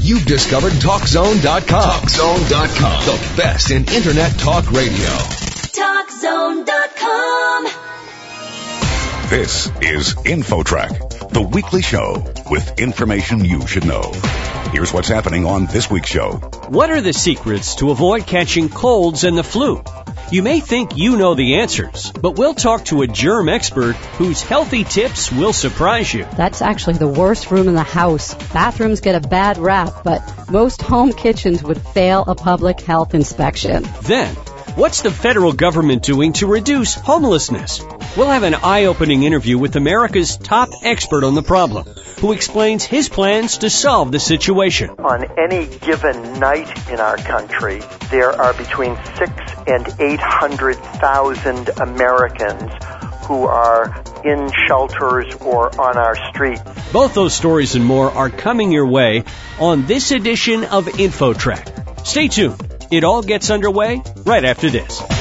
you've discovered TalkZone.com. TalkZone.com. The best in Internet talk radio. TalkZone.com. This is InfoTrack, the weekly show with information you should know. Here's what's happening on this week's show. What are the secrets to avoid catching colds and the flu? You may think you know the answers, but we'll talk to a germ expert whose healthy tips will surprise you. That's actually the worst room in the house. Bathrooms get a bad rap, but most home kitchens would fail a public health inspection. Then, what's the federal government doing to reduce homelessness? We'll have an eye-opening interview with America's top expert on the problem, who explains his plans to solve the situation. On any given night in our country, there are between six and eight hundred thousand Americans who are in shelters or on our streets. Both those stories and more are coming your way on this edition of InfoTrack. Stay tuned. It all gets underway right after this.